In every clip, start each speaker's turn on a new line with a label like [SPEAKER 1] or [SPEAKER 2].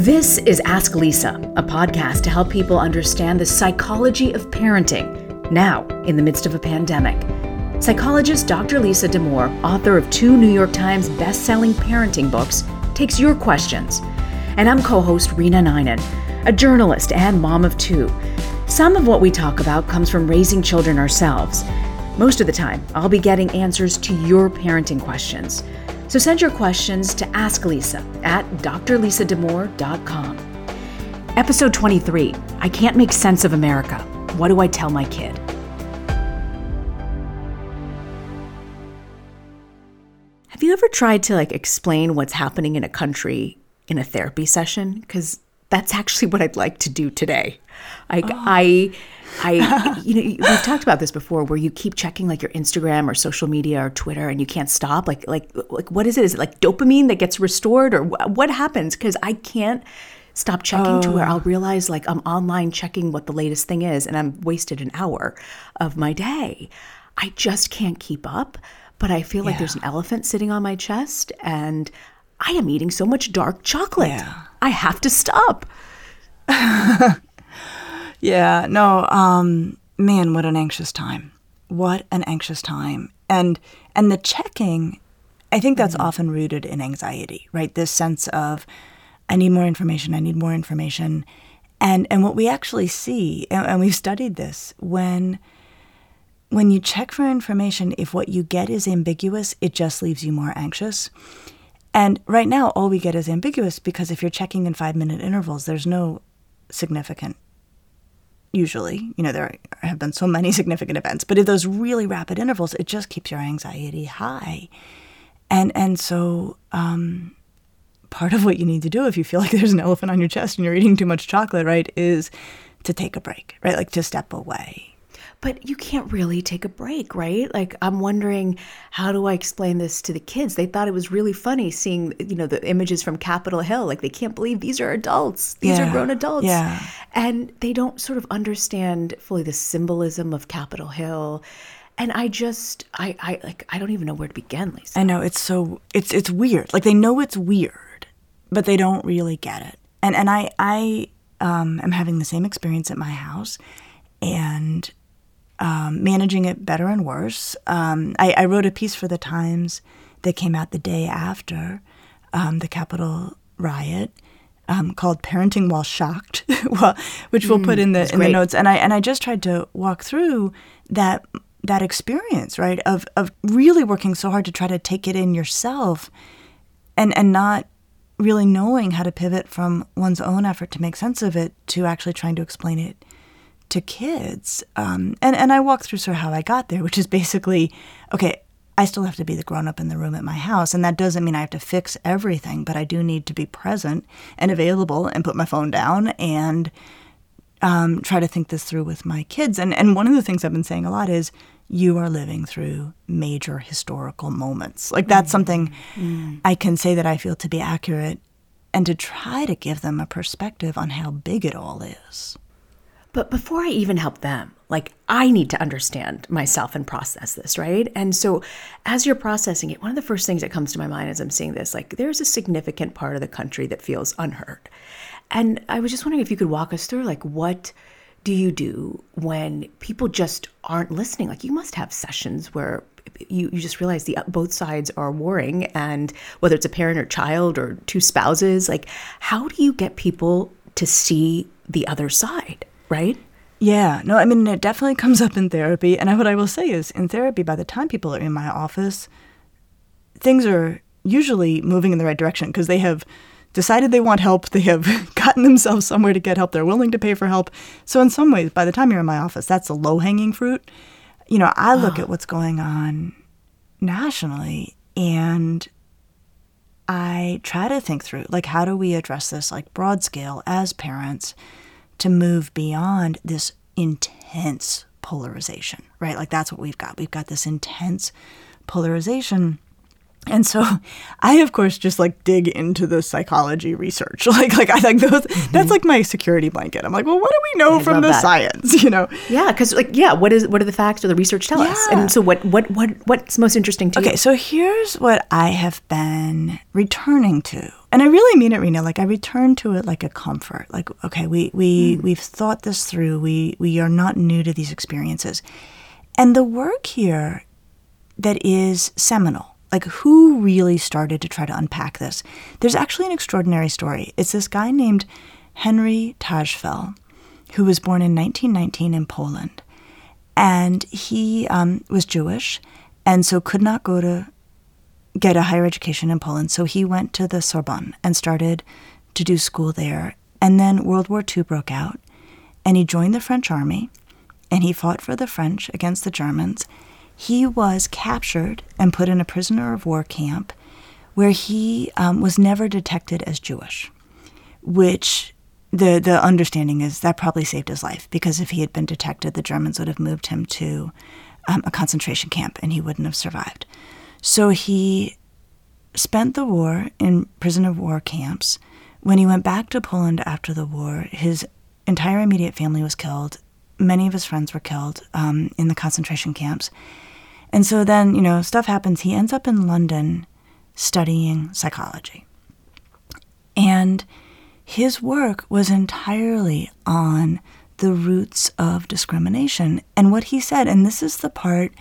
[SPEAKER 1] This is Ask Lisa, a podcast to help people understand the psychology of parenting now in the midst of a pandemic. Psychologist Dr. Lisa Damour, author of two New York Times best-selling parenting books, takes your questions. And I'm co-host Reena Ninan, a journalist and mom of two. Some of what we talk about comes from raising children ourselves. Most of the time, I'll be getting answers to your parenting questions. So send your questions to Ask Lisa at drlisadamour.com. Episode 23 I Can't Make Sense of America. What do I tell my kid? Have you ever tried to like explain what's happening in a country in a therapy session? Because that's actually what I'd like to do today. Like oh. I I you know we've talked about this before where you keep checking like your Instagram or social media or Twitter and you can't stop. Like like like what is it? Is it like dopamine that gets restored or wh- what happens? Cuz I can't stop checking to where I'll oh. realize like I'm online checking what the latest thing is and I'm wasted an hour of my day. I just can't keep up, but I feel like there's an elephant sitting on my chest and I am eating so much dark chocolate. I have to stop.
[SPEAKER 2] Yeah, no, um, man, what an anxious time. What an anxious time. And and the checking, I think that's often rooted in anxiety, right? This sense of I need more information, I need more information. And and what we actually see, and, and we've studied this, when when you check for information, if what you get is ambiguous, it just leaves you more anxious. And right now, all we get is ambiguous because if you're checking in five minute intervals, there's no significant usually. You know, there have been so many significant events, but at those really rapid intervals, it just keeps your anxiety high. And and so um, part of what you need to do if you feel like there's an elephant on your chest and you're eating too much chocolate, right, is to take a break, right? Like to step away.
[SPEAKER 1] But you can't really take a break, right? Like I'm wondering how do I explain this to the kids? They thought it was really funny seeing, you know, the images from Capitol Hill. Like they can't believe these are adults. These are grown adults.
[SPEAKER 2] Yeah.
[SPEAKER 1] And they don't sort of understand fully the symbolism of Capitol Hill. And I just I I like I don't even know where to begin, Lisa.
[SPEAKER 2] I know it's so it's it's weird. Like they know it's weird, but they don't really get it. And and I I um, am having the same experience at my house, and um, managing it better and worse. Um, I, I wrote a piece for the Times that came out the day after um, the Capitol riot. Um, called "Parenting While Shocked," which we'll put in the in the notes. And I and I just tried to walk through that that experience, right? Of of really working so hard to try to take it in yourself, and and not really knowing how to pivot from one's own effort to make sense of it to actually trying to explain it to kids. Um, and and I walked through sort of how I got there, which is basically okay. I still have to be the grown up in the room at my house, and that doesn't mean I have to fix everything, but I do need to be present and available and put my phone down and um, try to think this through with my kids. And and one of the things I've been saying a lot is you are living through major historical moments. Like that's something I can say that I feel to be accurate, and to try to give them a perspective on how big it all is.
[SPEAKER 1] But before I even help them, like I need to understand myself and process this, right? And so as you're processing it, one of the first things that comes to my mind as I'm seeing this, like there's a significant part of the country that feels unheard. And I was just wondering if you could walk us through like what do you do when people just aren't listening? Like you must have sessions where you, you just realize the both sides are warring and whether it's a parent or child or two spouses like how do you get people to see the other side right
[SPEAKER 2] Yeah, no, I mean, it definitely comes up in therapy. And what I will say is, in therapy, by the time people are in my office, things are usually moving in the right direction because they have decided they want help. They have gotten themselves somewhere to get help. They're willing to pay for help. So, in some ways, by the time you're in my office, that's the low hanging fruit. You know, I look ah. at what's going on nationally and I try to think through like how do we address this like broad scale as parents to move beyond this intense polarization, right? Like that's what we've got. We've got this intense polarization. And so I of course just like dig into the psychology research. Like like I like those mm-hmm. that's like my security blanket. I'm like, well, what do we know
[SPEAKER 1] I
[SPEAKER 2] from the
[SPEAKER 1] that.
[SPEAKER 2] science, you know?
[SPEAKER 1] yeah because like yeah what is what do the facts or the research tell us and so what what what what's most interesting to
[SPEAKER 2] Okay,
[SPEAKER 1] you
[SPEAKER 2] so here's what I have been returning to. And I really mean it, Reena. Like I return to it like a comfort. Like, okay, we we mm. we've thought this through. We we are not new to these experiences. And the work here that is seminal, like who really started to try to unpack this? There's actually an extraordinary story. It's this guy named Henri Tajfel, who was born in 1919 in Poland and he um, was Jewish, and so could not go to get a higher education in Poland. So he went to the Sorbonne and started to do school there. And then World War II broke out, and he joined the French army, and he fought for the French against the Germans. He was captured and put in a prisoner of war camp, where he um, was never detected as Jewish which the the understanding is that probably saved his life because if he had been detected, the Germans would have moved him to um, a concentration camp and he wouldn't have survived. So he spent the war in prison of war camps. When he went back to Poland after the war, his entire immediate family was killed. Many of his friends were killed um, in the concentration camps. And so then, you know, stuff happens. He ends up in London studying psychology. And his work was entirely on the roots of discrimination. And what he said, and this is the part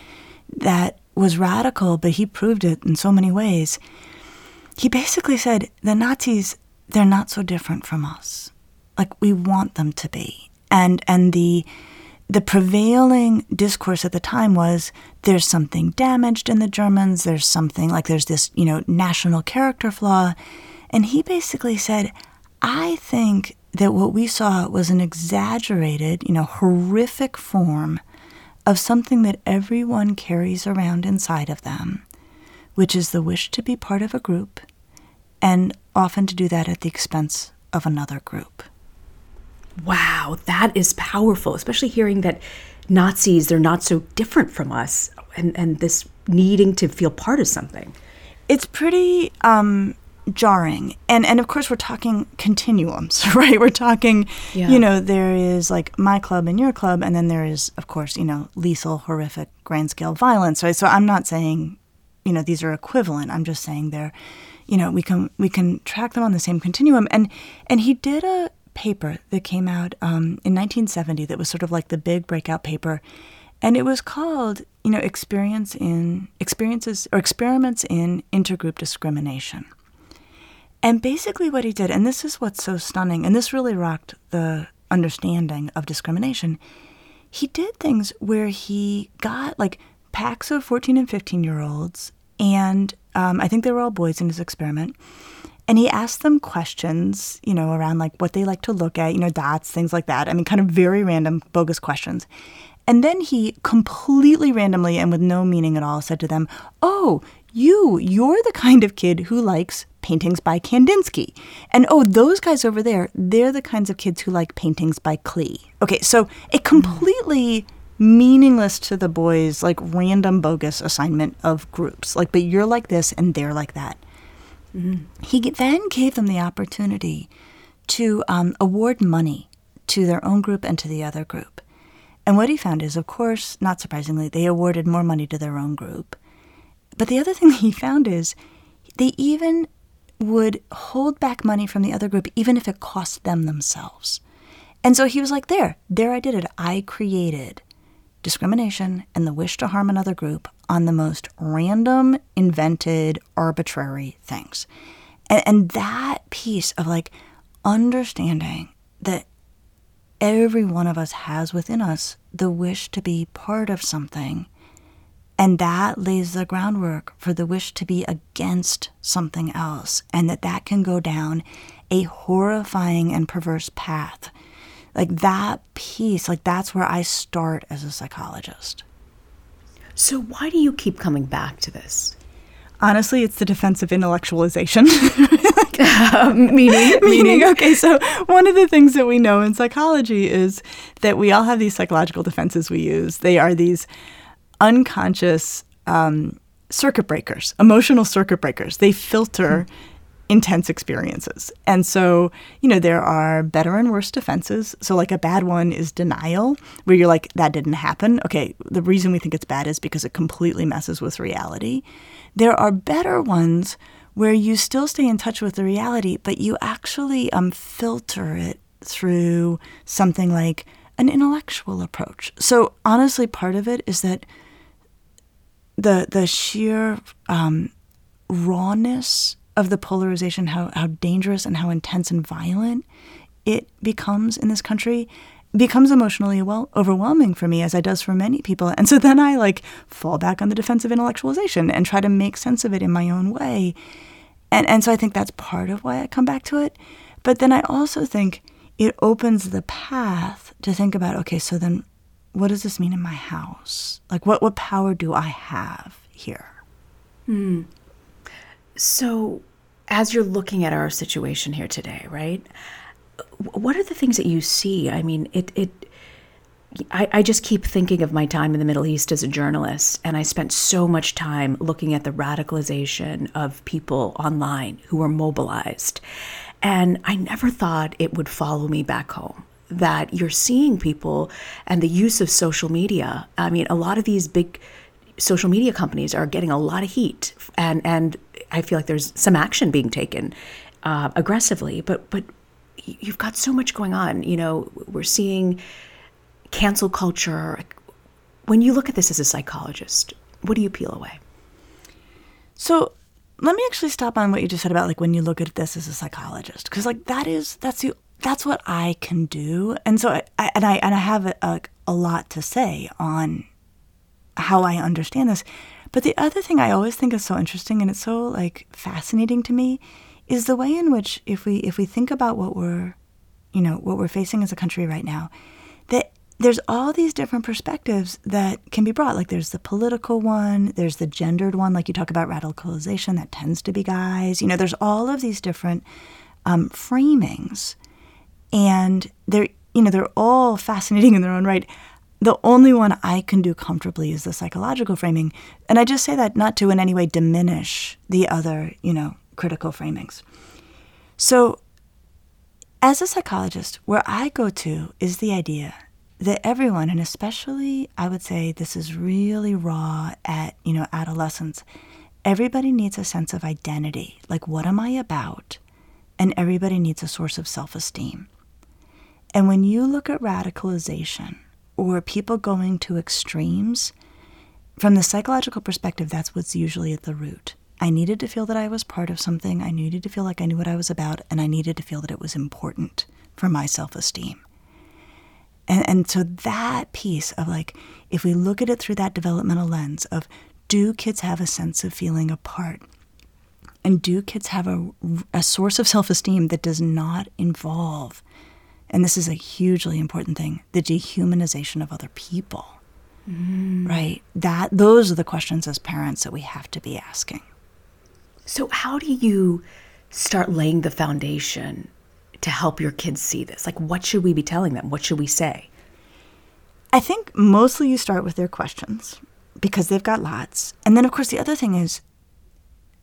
[SPEAKER 2] that was radical, but he proved it in so many ways. He basically said the Nazis, they're not so different from us. Like we want them to be. And and the the prevailing discourse at the time was there's something damaged in the Germans, there's something like there's this, you know, national character flaw. And he basically said, I think that what we saw was an exaggerated, you know, horrific form of something that everyone carries around inside of them, which is the wish to be part of a group, and often to do that at the expense of another group.
[SPEAKER 1] Wow, that is powerful, especially hearing that Nazis, they're not so different from us, and, and this needing to feel part of something.
[SPEAKER 2] It's pretty um, jarring. And, and of course, we're talking continuums, right? We're talking,
[SPEAKER 1] Yeah.
[SPEAKER 2] you know, there is like my club and your club, and then there is, of course, you know, lethal, horrific, grand scale violence, right? So I'm not saying, you know, these are equivalent. I'm just saying they're, you know, we can we can track them on the same continuum. And and he did a paper that came out um, in 1970 that was sort of like the big breakout paper, and it was called, you know, experience in experiences or experiments in intergroup discrimination. And basically, what he did, and this is what's so stunning, and this really rocked the understanding of discrimination, he did things where he got like packs of 14 and 15 year olds, and um, I think they were all boys in his experiment. And he asked them questions, you know, around like what they like to look at, you know, dots, things like that. I mean, kind of very random, bogus questions. And then he completely randomly and with no meaning at all said to them, Oh, you, you're the kind of kid who likes paintings by Kandinsky. And oh, those guys over there, they're the kinds of kids who like paintings by Klee. Okay, so a completely meaningless to the boys, like random bogus assignment of groups. Like, but you're like this and they're like that. He then gave them the opportunity to um, award money to their own group and to the other group. And what he found is, of course, not surprisingly, they awarded more money to their own group. But the other thing he found is they even would hold back money from the other group, even if it cost them themselves. And so he was like, there, there I did it. I created discrimination and the wish to harm another group on the most random, invented, arbitrary things. And, and that piece of like understanding that every one of us has within us the wish to be part of something. And that lays the groundwork for the wish to be against something else, and that that can go down a horrifying and perverse path. Like that piece, like that's where I start as a psychologist.
[SPEAKER 1] So, why do you keep coming back to this?
[SPEAKER 2] Honestly, it's the defense of intellectualization.
[SPEAKER 1] meaning,
[SPEAKER 2] Meaning, okay, so one of the things that we know in psychology is that we all have these psychological defenses we use. They are these unconscious um, circuit breakers, emotional circuit breakers. They filter intense experiences. And so, you know, there are better and worse defenses. So, like a bad one is denial, where you're like, that didn't happen. Okay, the reason we think it's bad is because it completely messes with reality. There are better ones where you still stay in touch with the reality, but you actually um, filter it through something like an intellectual approach. So, honestly, part of it is that the the sheer um, rawness of the polarization, how, how dangerous and how intense and violent it becomes in this country, becomes emotionally well, overwhelming for me, as it does for many people. And so then I like fall back on the defense of intellectualization and try to make sense of it in my own way. And, and so I think that's part of why I come back to it. But then I also think it opens the path to think about okay, so then what does this mean in my house? Like, what, what power do I have here? Hmm.
[SPEAKER 1] So, as you're looking at our situation here today, right? What are the things that you see? I mean, it it I, I just keep thinking of my time in the Middle East as a journalist, and I spent so much time looking at the radicalization of people online who were mobilized. And I never thought it would follow me back home. That you're seeing people and the use of social media. I mean, a lot of these big social media companies are getting a lot of heat, and and I feel like there's some action being taken uh, aggressively. But but you've got so much going on. You know, we're seeing cancel culture. When you look at this as a psychologist, what do you peel away?
[SPEAKER 2] So let me actually stop on what you just said about like when you look at this as a psychologist, because like that is that's the that's what I can do, and so I, I and I and I have a, a, a lot to say on how I understand this. But the other thing I always think is so interesting and it's so like fascinating to me is the way in which if we if we think about what we're you know what we're facing as a country right now that there's all these different perspectives that can be brought. Like there's the political one there's the gendered one like you talk about radicalization that tends to be guys you know there's all of these different um, framings. And they're you know they're all fascinating in their own right the only one i can do comfortably is the psychological framing. And i just say that not to in any way diminish the other you know critical framings. So as a psychologist where i go to is the idea that everyone and especially i would say this is really raw at you know adolescence everybody needs a sense of identity. Like what am i about? And everybody needs a source of self-esteem. And when you look at radicalization or people going to extremes, from the psychological perspective, that's what's usually at the root. I needed to feel that I was part of something, I needed to feel like I knew what I was about, and I needed to feel that it was important for my self esteem. And, and so that piece of like, if we look at it through that developmental lens of do kids have a sense of feeling apart? And do kids have a, a source of self esteem that does not involve and this is a hugely important thing the dehumanization of other people mm. right that those are the questions as parents that we have to be asking
[SPEAKER 1] So, how do you start laying the foundation to help your kids see this? Like, what should we be telling them? What should we say?
[SPEAKER 2] i think mostly you start with their questions because they've got lots and then of course the other thing is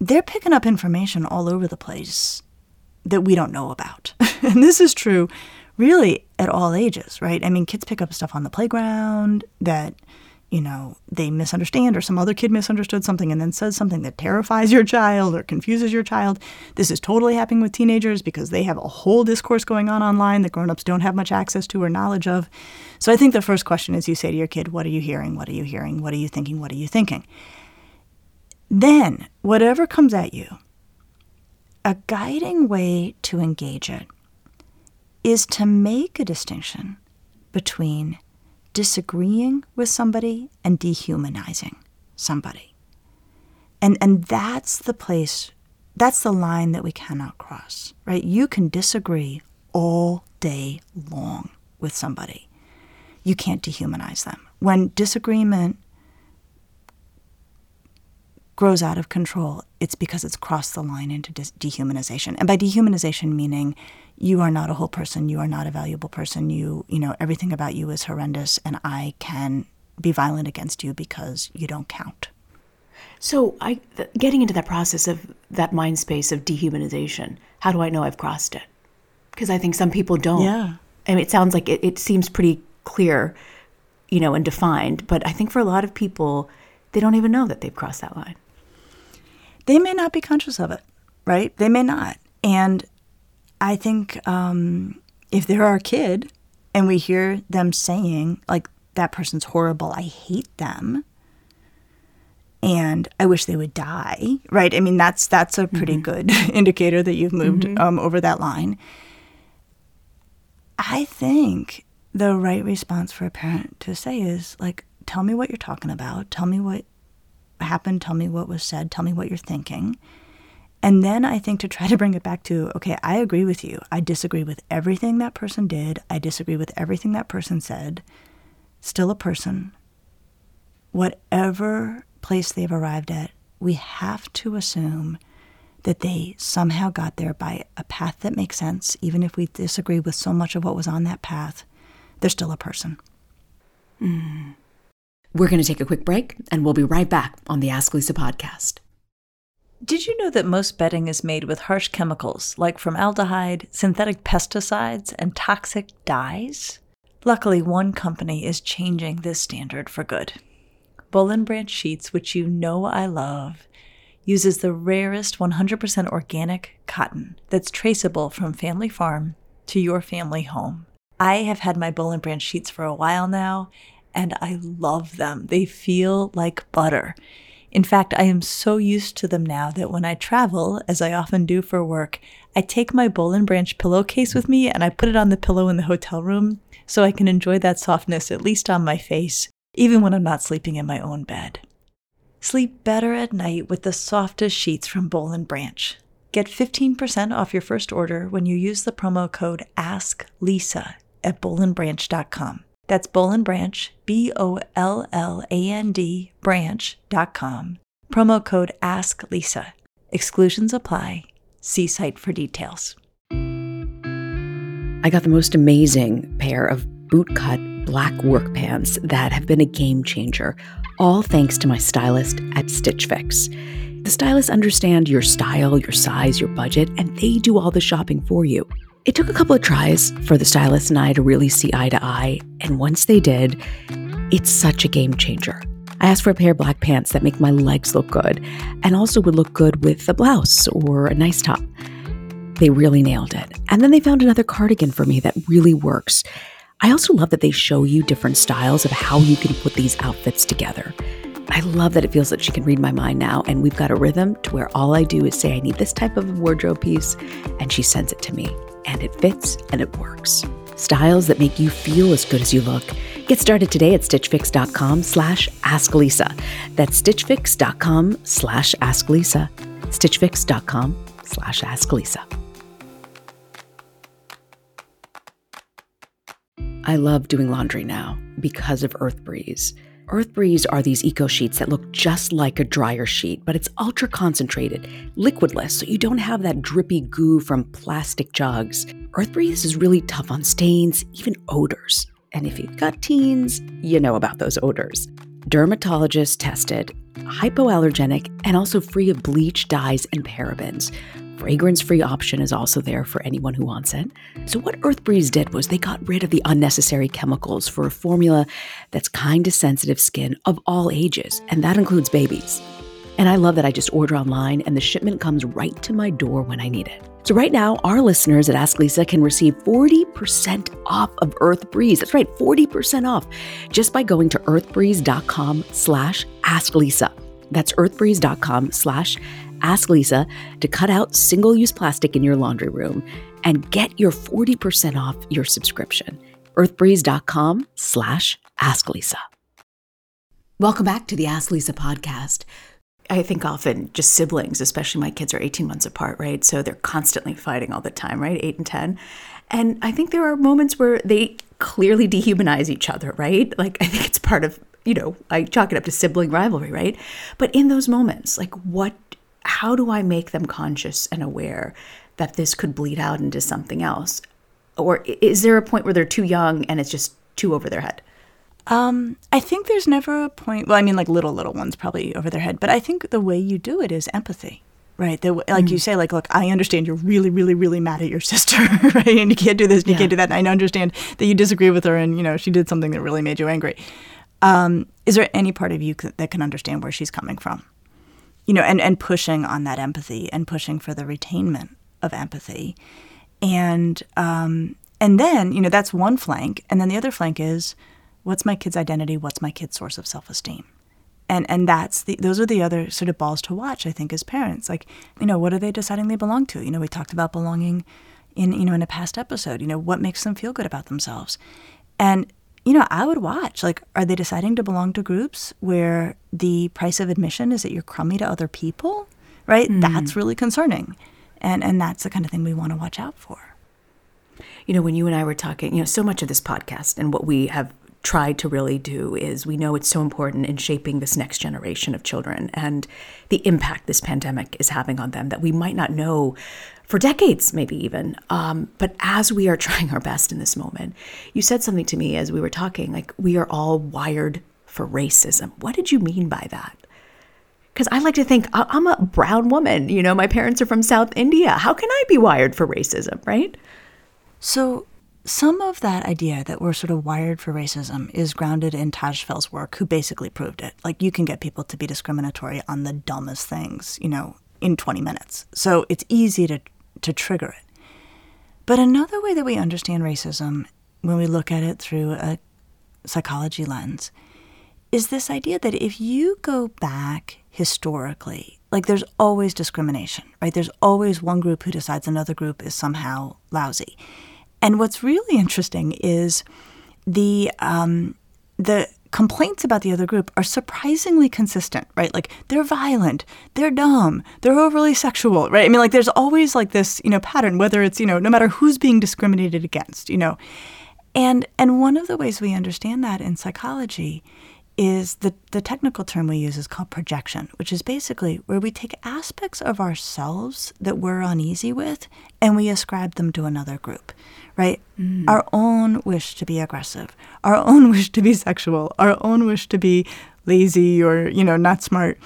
[SPEAKER 2] they're picking up information all over the place that we don't know about and this is true really at all ages right i mean kids pick up stuff on the playground that you know, they misunderstand or some other kid misunderstood something and then says something that terrifies your child or confuses your child. This is totally happening with teenagers because they have a whole discourse going on online that grown-ups don't have much access to or knowledge of. So I think the first question is you say to your kid, "What are you hearing? What are you hearing? What are you thinking? What are you thinking?" Then, whatever comes at you, a guiding way to engage it is to make a distinction between disagreeing with somebody and dehumanizing somebody. And and that's the place that's the line that we cannot cross, right? You can disagree all day long with somebody. You can't dehumanize them. When disagreement grows out of control, it's because it's crossed the line into de- dehumanization. And by dehumanization, meaning you are not a whole person, you are not a valuable person, you, you know, everything about you is horrendous, and I can be violent against you because you don't count.
[SPEAKER 1] So, I th- getting into that process of that mind space of dehumanization, how do I know I've crossed it? Because I think some people don't.
[SPEAKER 2] Yeah.
[SPEAKER 1] I mean, it sounds like it, it seems pretty clear, you know, and defined, but I think for a lot of people, they don't even know that they've crossed that line
[SPEAKER 2] they may not be conscious of it, right? They may not. And I think um, if they're our kid and we hear them saying, like, that person's horrible, I hate them, and I wish they would die, right? I mean, that's that's a pretty mm-hmm. good indicator that you've moved mm-hmm. um, over that line. I think the right response for a parent to say is like, tell me what you're talking about. Tell me what happened, tell me what was said, tell me what you're thinking. And then I think to try to bring it back to, okay, I agree with you. I disagree with everything that person did. I disagree with everything that person said. Still a person. Whatever place they've arrived at, we have to assume that they somehow got there by a path that makes sense, even if we disagree with so much of what was on that path. They're still a person.
[SPEAKER 1] Mm. We're going to take a quick break and we'll be right back on the Ask Lisa podcast.
[SPEAKER 3] Did you know that most bedding is made with harsh chemicals like formaldehyde, synthetic pesticides, and toxic dyes? Luckily, one company is changing this standard for good. Boll & Branch Sheets, which you know I love, uses the rarest 100% organic cotton that's traceable from family farm to your family home. I have had my Boll & Branch sheets for a while now, and I love them. They feel like butter. In fact, I am so used to them now that when I travel, as I often do for work, I take my Boll & Branch pillowcase with me and I put it on the pillow in the hotel room so I can enjoy that softness at least on my face, even when I'm not sleeping in my own bed. Sleep better at night with the softest sheets from Boll & Branch. Get 15% off your first order when you use the promo code ASKLISA at bollandbranch.com. That's Boll & Branch, B O L L A N D, branch.com. Promo code AskLisa. Exclusions apply. See site for details.
[SPEAKER 1] I got the most amazing pair of bootcut black work pants that have been a game changer, all thanks to my stylist at Stitch Fix. The stylists understand your style, your size, your budget, and they do all the shopping for you. It took a couple of tries for the stylist and I to really see eye to eye, and once they did, it's such a game changer. I asked for a pair of black pants that make my legs look good and also would look good with a blouse or a nice top. They really nailed it. And then they found another cardigan for me that really works. I also love that they show you different styles of how you can put these outfits together. I love that it feels that she can read my mind now, and we've got a rhythm to where all I do is say, I need this type of wardrobe piece, and she sends it to me and it fits and it works. Styles that make you feel as good as you look. Get started today at stitchfix.com slash asklisa. That's stitchfix.com slash asklisa. stitchfix.com slash asklisa. I love doing laundry now because of Earth Breeze. Earth Breeze are these eco sheets that look just like a dryer sheet, but it's ultra concentrated, liquidless, so you don't have that drippy goo from plastic jugs. Earth Breeze is really tough on stains, even odors. And if you've got teens, you know about those odors. dermatologist tested, hypoallergenic, and also free of bleach, dyes, and parabens. Fragrance free option is also there for anyone who wants it. So, what Earth Breeze did was they got rid of the unnecessary chemicals for a formula that's kind to sensitive skin of all ages, and that includes babies. And I love that I just order online and the shipment comes right to my door when I need it. So right now, our listeners at Ask Lisa can receive 40% off of Earth Breeze. That's right, 40% off just by going to earthbreeze.com slash ask Lisa. That's earthbreeze.com slash ask Lisa to cut out single-use plastic in your laundry room and get your 40% off your subscription. earthbreeze.com slash ask Lisa. Welcome back to the Ask Lisa podcast. I think often just siblings, especially my kids are 18 months apart, right? So they're constantly fighting all the time, right? Eight and 10. And I think there are moments where they clearly dehumanize each other, right? Like, I think it's part of, you know, I chalk it up to sibling rivalry, right? But in those moments, like, what, how do I make them conscious and aware that this could bleed out into something else? Or is there a point where they're too young and it's just too over their head?
[SPEAKER 2] Um, I think there's never a point. Well, I mean, like little little ones probably over their head, but I think the way you do it is empathy, right? The, like mm. you say, like, look, I understand you're really, really, really mad at your sister, right? And you can't do this, and you can't do that. And I understand that you disagree with her, and you know she did something that really made you angry. Um, is there any part of you that can understand where she's coming from? You know, and and pushing on that empathy and pushing for the retainment of empathy, and um, and then you know that's one flank, and then the other flank is what's my kid's identity? What's my kid's source of self-esteem? And and that's the those are the other sort of balls to watch i think as parents. Like you know what are they deciding they belong to? You know we talked about belonging in you know in a past episode you know what makes them feel good about themselves? And you know i would watch like are they deciding to belong to groups where the price of admission is that you're crummy to other people right? Mm. that's really concerning. And and that's the kind of thing we want to watch out for.
[SPEAKER 1] You know when you and i were talking you know so much of this podcast and what we have tried to really do is we know it's so important in shaping this next generation of children and the impact this pandemic is having on them that we might not know for decades, maybe even. Um, but as we are trying our best in this moment, you said something to me as we were talking like, we are all wired for racism. What did you mean by that? Because I like to think I'm a brown woman. You know, my parents are from South India. How can I be wired for racism, right?
[SPEAKER 2] So, some of that idea that we're sort of wired for racism is grounded in Tajfel's work, who basically proved it. Like you can get people to be discriminatory on the dumbest things, you know, in 20 minutes. So it's easy to to trigger it. But another way that we understand racism when we look at it through a psychology lens is this idea that if you go back historically, like there's always discrimination, right? There's always one group who decides another group is somehow lousy. And what's really interesting is the um, the complaints about the other group are surprisingly consistent, right? Like they're violent, they're dumb, they're overly sexual, right? I mean, like there's always like this, you know, pattern, whether it's, you know, no matter who's being discriminated against, you know. And and one of the ways we understand that in psychology is the, the technical term we use is called projection, which is basically where we take aspects of ourselves that we're uneasy with and we ascribe them to another group, right? Mm. Our own wish to be aggressive, our own wish to be sexual, our own wish to be lazy or, you know, not smart.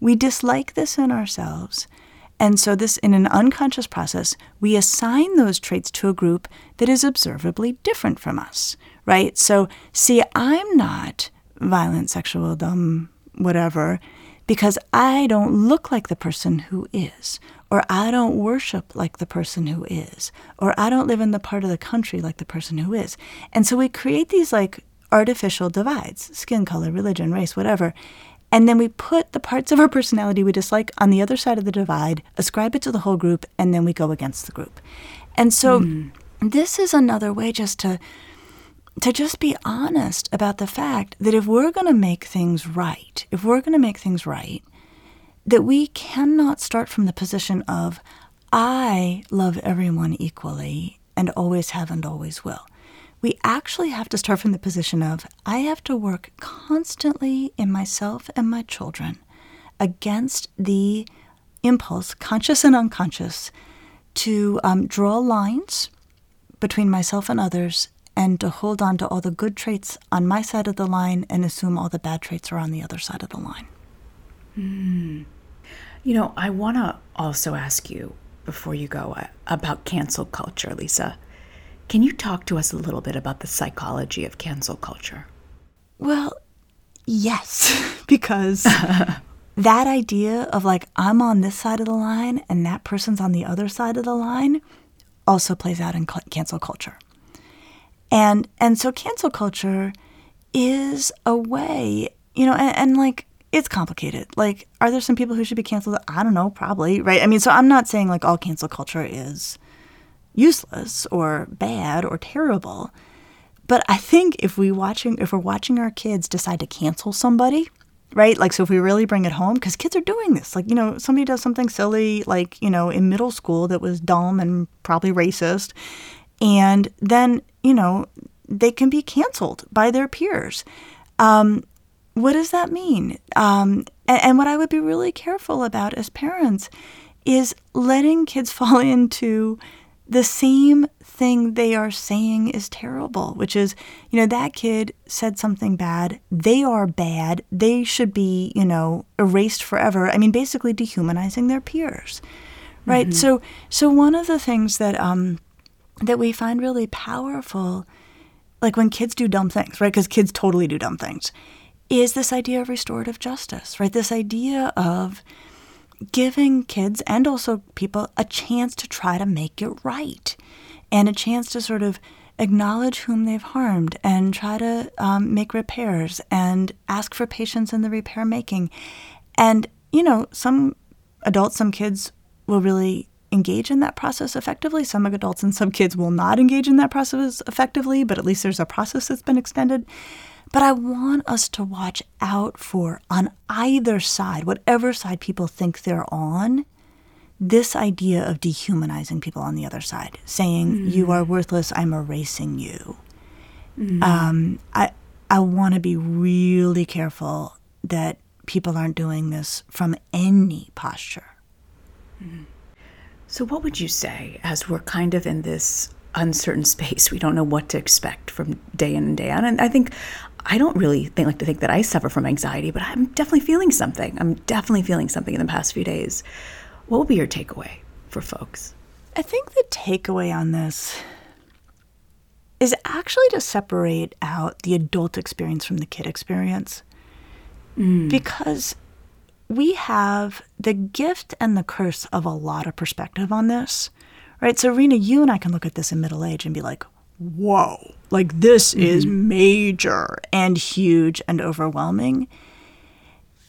[SPEAKER 2] We dislike this in ourselves. And so, this, in an unconscious process, we assign those traits to a group that is observably different from us, right? So, see, I'm not violent, sexual, dumb, whatever, because I don't look like the person who is, or I don't worship like the person who is, or I don't live in the part of the country like the person who is. And so we create these like artificial divides skin color, religion, race, whatever. And then we put the parts of our personality we dislike on the other side of the divide, ascribe it to the whole group, and then we go against the group. And so mm. this is another way just to to just be honest about the fact that if we're going to make things right, if we're going to make things right, that we cannot start from the position of, I love everyone equally and always have and always will. We actually have to start from the position of, I have to work constantly in myself and my children against the impulse, conscious and unconscious, to um, draw lines between myself and others and to hold on to all the good traits on my side of the line and assume all the bad traits are on the other side of the line.
[SPEAKER 1] You know, I want to also ask you before you go uh, about cancel culture, Lisa. Can you talk to us a little bit about the psychology of cancel culture?
[SPEAKER 2] Well, yes, because that idea of like I'm on this side of the line and that person's on the other side of the line also plays out in cancel culture. And and so cancel culture is a way, you know, and, and like it's complicated. Like, are there some people who should be canceled? I don't know, probably, right? I mean, so I'm not saying like all cancel culture is useless or bad or terrible. But I think if we watching if we're watching our kids decide to cancel somebody, right? Like so if we really bring it home cuz kids are doing this. Like, you know, somebody does something silly like, you know, in middle school that was dumb and probably racist and then, you know, they can be canceled by their peers. Um, what does that mean? Um, and, and what I would be really careful about as parents is letting kids fall into the same thing they are saying is terrible, which is, you know, that kid said something bad. They are bad. They should be, you know, erased forever. I mean, basically dehumanizing their peers, right? So, so one of the things that um, that we find really powerful, like when kids do dumb things, right? Because kids totally do dumb things, is this idea of restorative justice, right? This idea of giving kids and also people a chance to try to make it right and a chance to sort of acknowledge whom they've harmed and try to um, make repairs and ask for patience in the repair making. And, you know, some adults, some kids will really engage in that process effectively. Some adults and some kids will not engage in that process effectively, but at least there's a process that's been extended. But I want us to watch out for, on either side, whatever side people think they're on, this idea of dehumanizing people on the other side, saying, mm-hmm. You are worthless, I'm erasing you. Mm-hmm. Um, I, I want to be really careful that people aren't doing this from any posture. Mm-hmm.
[SPEAKER 1] So, what would you say as we're kind of in this uncertain space? We don't know what to expect from day in and day out. And I think I don't really think, like to think that I suffer from anxiety, but I'm definitely feeling something. I'm definitely feeling something in the past few days. What will be your takeaway for folks?
[SPEAKER 2] I think the takeaway on this is actually to separate out the adult experience from the kid experience. Mm. Because we have the gift and the curse of a lot of perspective on this, right? So, Reena, you and I can look at this in middle age and be like, whoa, like this is major and huge and overwhelming.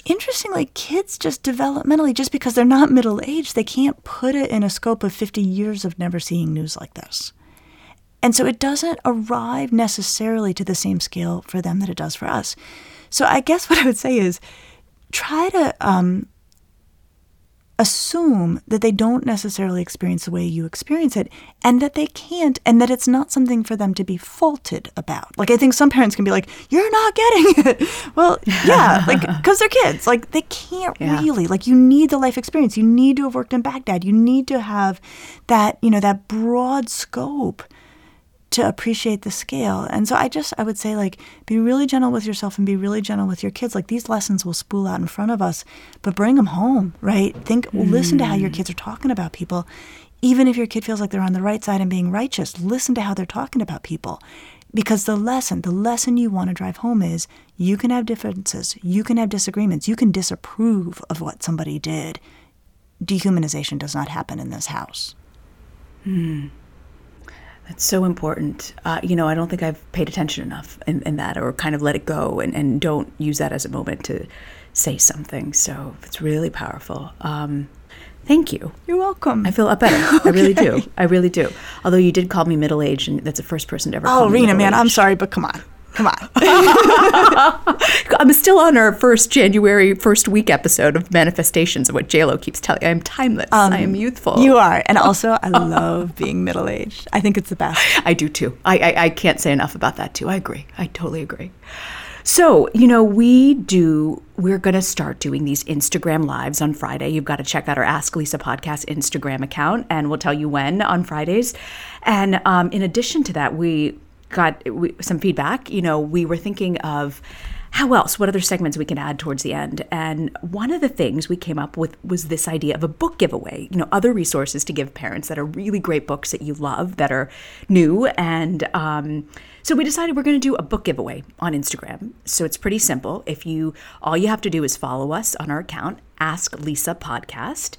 [SPEAKER 2] Interestingly, kids just developmentally, just because they're not middle aged, they can't put it in a scope of 50 years of never seeing news like this. And so it doesn't arrive necessarily to the same scale for them that it does for us. So I guess what I would say is try to um, assume that they don't necessarily experience the way you experience it and that they can't and that it's not something for them to be faulted about. Like I think some parents can be like, "You're not getting it." well, yeah, like cuz they're kids. Like they can't
[SPEAKER 1] Yeah.
[SPEAKER 2] really. Like you need the life experience. You need to have worked in Baghdad. You need to have that, you know, that broad scope to appreciate the scale. And so I just I would say like be really gentle with yourself and be really gentle with your kids. Like these lessons will spool out in front of us, but bring them home, right? Think listen to how your mm. kids are talking about people. Even if your kid feels like they're on the right side and being righteous, listen to how they're talking about people. Because the lesson, the lesson you want to drive home is you can have differences, you can have disagreements, you can disapprove of what somebody did. Dehumanization does not happen in this house. Hmm.
[SPEAKER 1] That's so important. Uh, you know, I don't think I've paid attention enough in, in that or kind of let it go and, and don't use that as a moment to say something. So it's really powerful. Um, thank you.
[SPEAKER 2] You're welcome.
[SPEAKER 1] I feel a lot better. I really do. I really do. Although you did call me middle aged, and that's the first person to ever call
[SPEAKER 2] Oh, Reena, man, I'm sorry, but come on. Come on.
[SPEAKER 1] I'm still on our first January first week episode of manifestations of what JLo keeps telling. I'm timeless. I am youthful.
[SPEAKER 2] You are. And also, I love being middle aged. I think it's the best.
[SPEAKER 1] I do too. I, I I can't say enough about that too. I agree. I totally agree. So, you know, we do, we're going to start doing these Instagram lives on Friday. You've got to check out our Ask Lisa podcast Instagram account, and we'll tell you when on Fridays. And um, in addition to that, we, got some feedback, you know, we were thinking of how else, what other segments we can add towards the end. And one of the things we came up with was this idea of a book giveaway, you know, other resources to give parents that are really great books that you love, that are new. And um, so we decided we're going to do a book giveaway on Instagram. So it's pretty simple. If you, all you have to do is follow us on our account, Ask Lisa Podcast,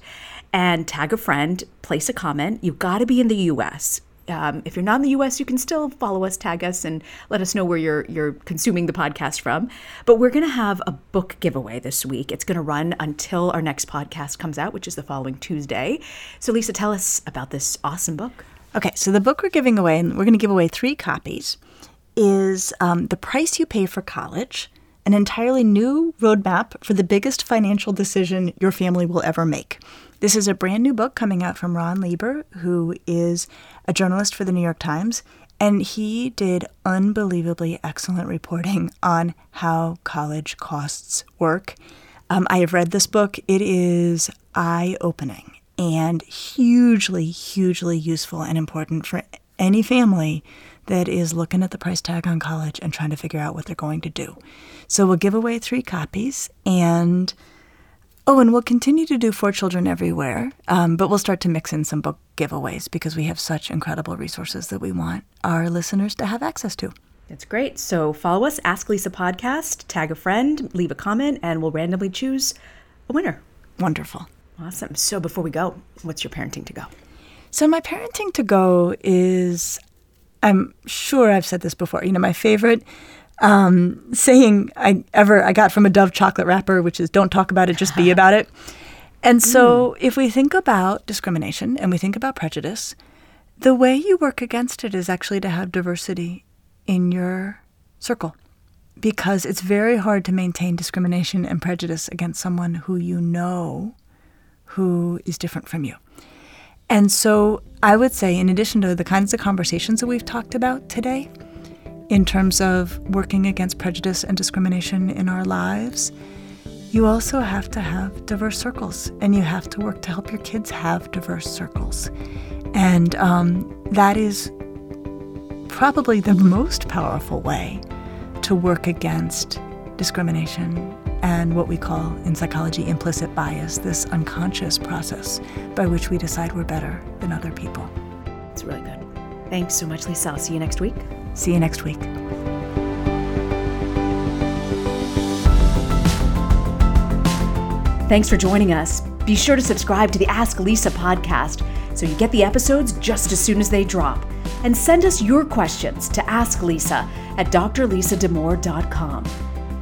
[SPEAKER 1] and tag a friend, place a comment. You've got to be in the US um, if you're not in the US, you can still follow us, tag us, and let us know where you're you're consuming the podcast from. But we're going to have a book giveaway this week. It's going to run until our next podcast comes out, which is the following Tuesday. So, Lisa, tell us about this awesome book.
[SPEAKER 2] Okay, so the book we're giving away, and we're going to give away three copies, is um, The Price You Pay for College, an entirely new roadmap for the biggest financial decision your family will ever make. This is a brand new book coming out from Ron Lieber, who is a journalist for the New York Times, and he did unbelievably excellent reporting on how college costs work. Um, I have read this book, it is eye opening and hugely, hugely useful and important for any family that is looking at the price tag on college and trying to figure out what they're going to do. So we'll give away three copies and Oh, and we'll continue to do For Children Everywhere, um, but we'll start to mix in some book giveaways because we have such incredible resources that we want our listeners to have access to.
[SPEAKER 1] That's great. So follow us, Ask Lisa Podcast, tag a friend, leave a comment, and we'll randomly choose a winner.
[SPEAKER 2] Wonderful.
[SPEAKER 1] Awesome. So before we go, what's your parenting to go?
[SPEAKER 2] So, my parenting to go is I'm sure I've said this before. You know, my favorite um, saying I ever I got from a Dove chocolate wrapper, which is "Don't talk about it, just be about it." And so, mm. if we think about discrimination and we think about prejudice, the way you work against it is actually to have diversity in your circle, because it's very hard to maintain discrimination and prejudice against someone who you know who is different from you. And so, I would say, in addition to the kinds of conversations that we've talked about today in terms of working against prejudice and discrimination in our lives, you also have to have diverse circles and you have to work to help your kids have diverse circles. And um, that is probably the most powerful way to work against discrimination and what we call in psychology implicit bias, this unconscious process by which we decide we're better than other people.
[SPEAKER 1] It's really good. Thanks so much, Lisa. I'll see you next week.
[SPEAKER 2] See you next week.
[SPEAKER 1] Thanks for joining us. Be sure to subscribe to the Ask Lisa podcast so you get the episodes just as soon as they drop. And send us your questions to Ask Lisa at drlisadamour.com.